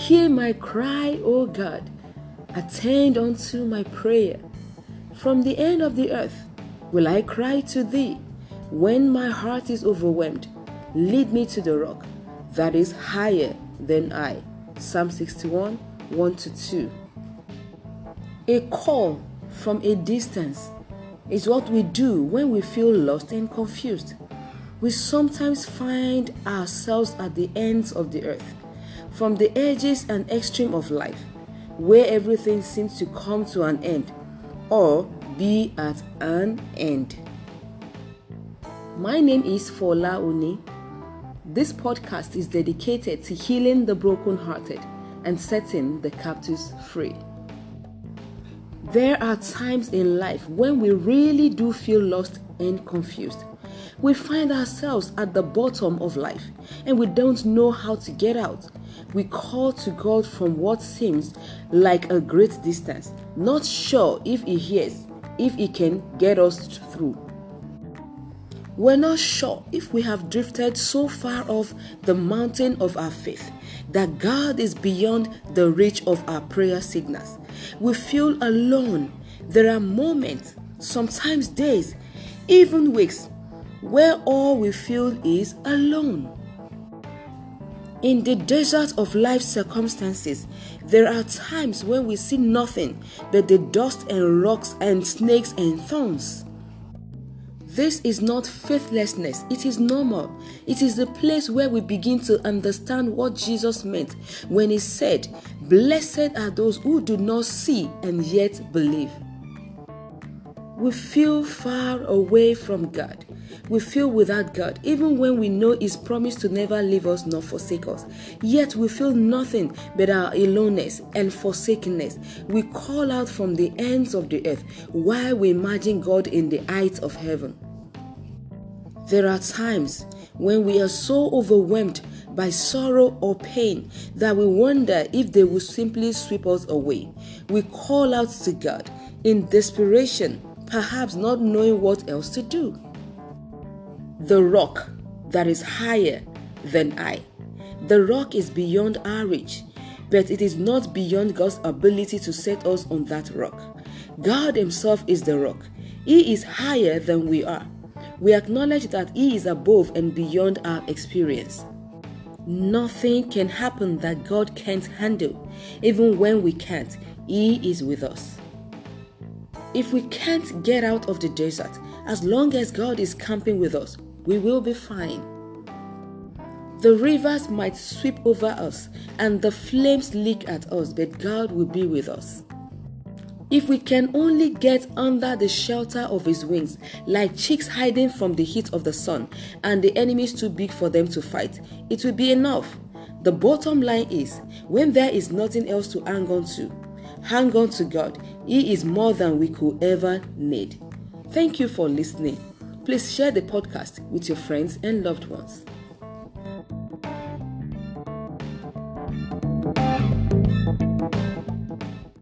Hear my cry, O God. Attend unto my prayer. From the end of the earth will I cry to thee. When my heart is overwhelmed, lead me to the rock that is higher than I. Psalm 61 1 to 2. A call from a distance is what we do when we feel lost and confused. We sometimes find ourselves at the ends of the earth, from the edges and extreme of life, where everything seems to come to an end or be at an end. My name is Fola Uni. This podcast is dedicated to healing the brokenhearted and setting the captives free. There are times in life when we really do feel lost and confused. We find ourselves at the bottom of life and we don't know how to get out. We call to God from what seems like a great distance, not sure if He hears, if He can get us through. We're not sure if we have drifted so far off the mountain of our faith that God is beyond the reach of our prayer signals. We feel alone. There are moments, sometimes days, even weeks, where all we feel is alone. In the desert of life circumstances, there are times when we see nothing but the dust and rocks and snakes and thorns. This is not faithlessness, it is normal. It is the place where we begin to understand what Jesus meant when he said, Blessed are those who do not see and yet believe. We feel far away from God. We feel without God, even when we know His promise to never leave us nor forsake us. Yet we feel nothing but our aloneness and forsakenness. We call out from the ends of the earth while we imagine God in the heights of heaven. There are times when we are so overwhelmed by sorrow or pain that we wonder if they will simply sweep us away. We call out to God in desperation, perhaps not knowing what else to do. The rock that is higher than I. The rock is beyond our reach, but it is not beyond God's ability to set us on that rock. God Himself is the rock, He is higher than we are we acknowledge that He is above and beyond our experience. Nothing can happen that God can't handle. Even when we can't, He is with us. If we can't get out of the desert, as long as God is camping with us, we will be fine. The rivers might sweep over us and the flames lick at us, but God will be with us. If we can only get under the shelter of his wings, like chicks hiding from the heat of the sun, and the enemy is too big for them to fight, it will be enough. The bottom line is when there is nothing else to hang on to, hang on to God. He is more than we could ever need. Thank you for listening. Please share the podcast with your friends and loved ones.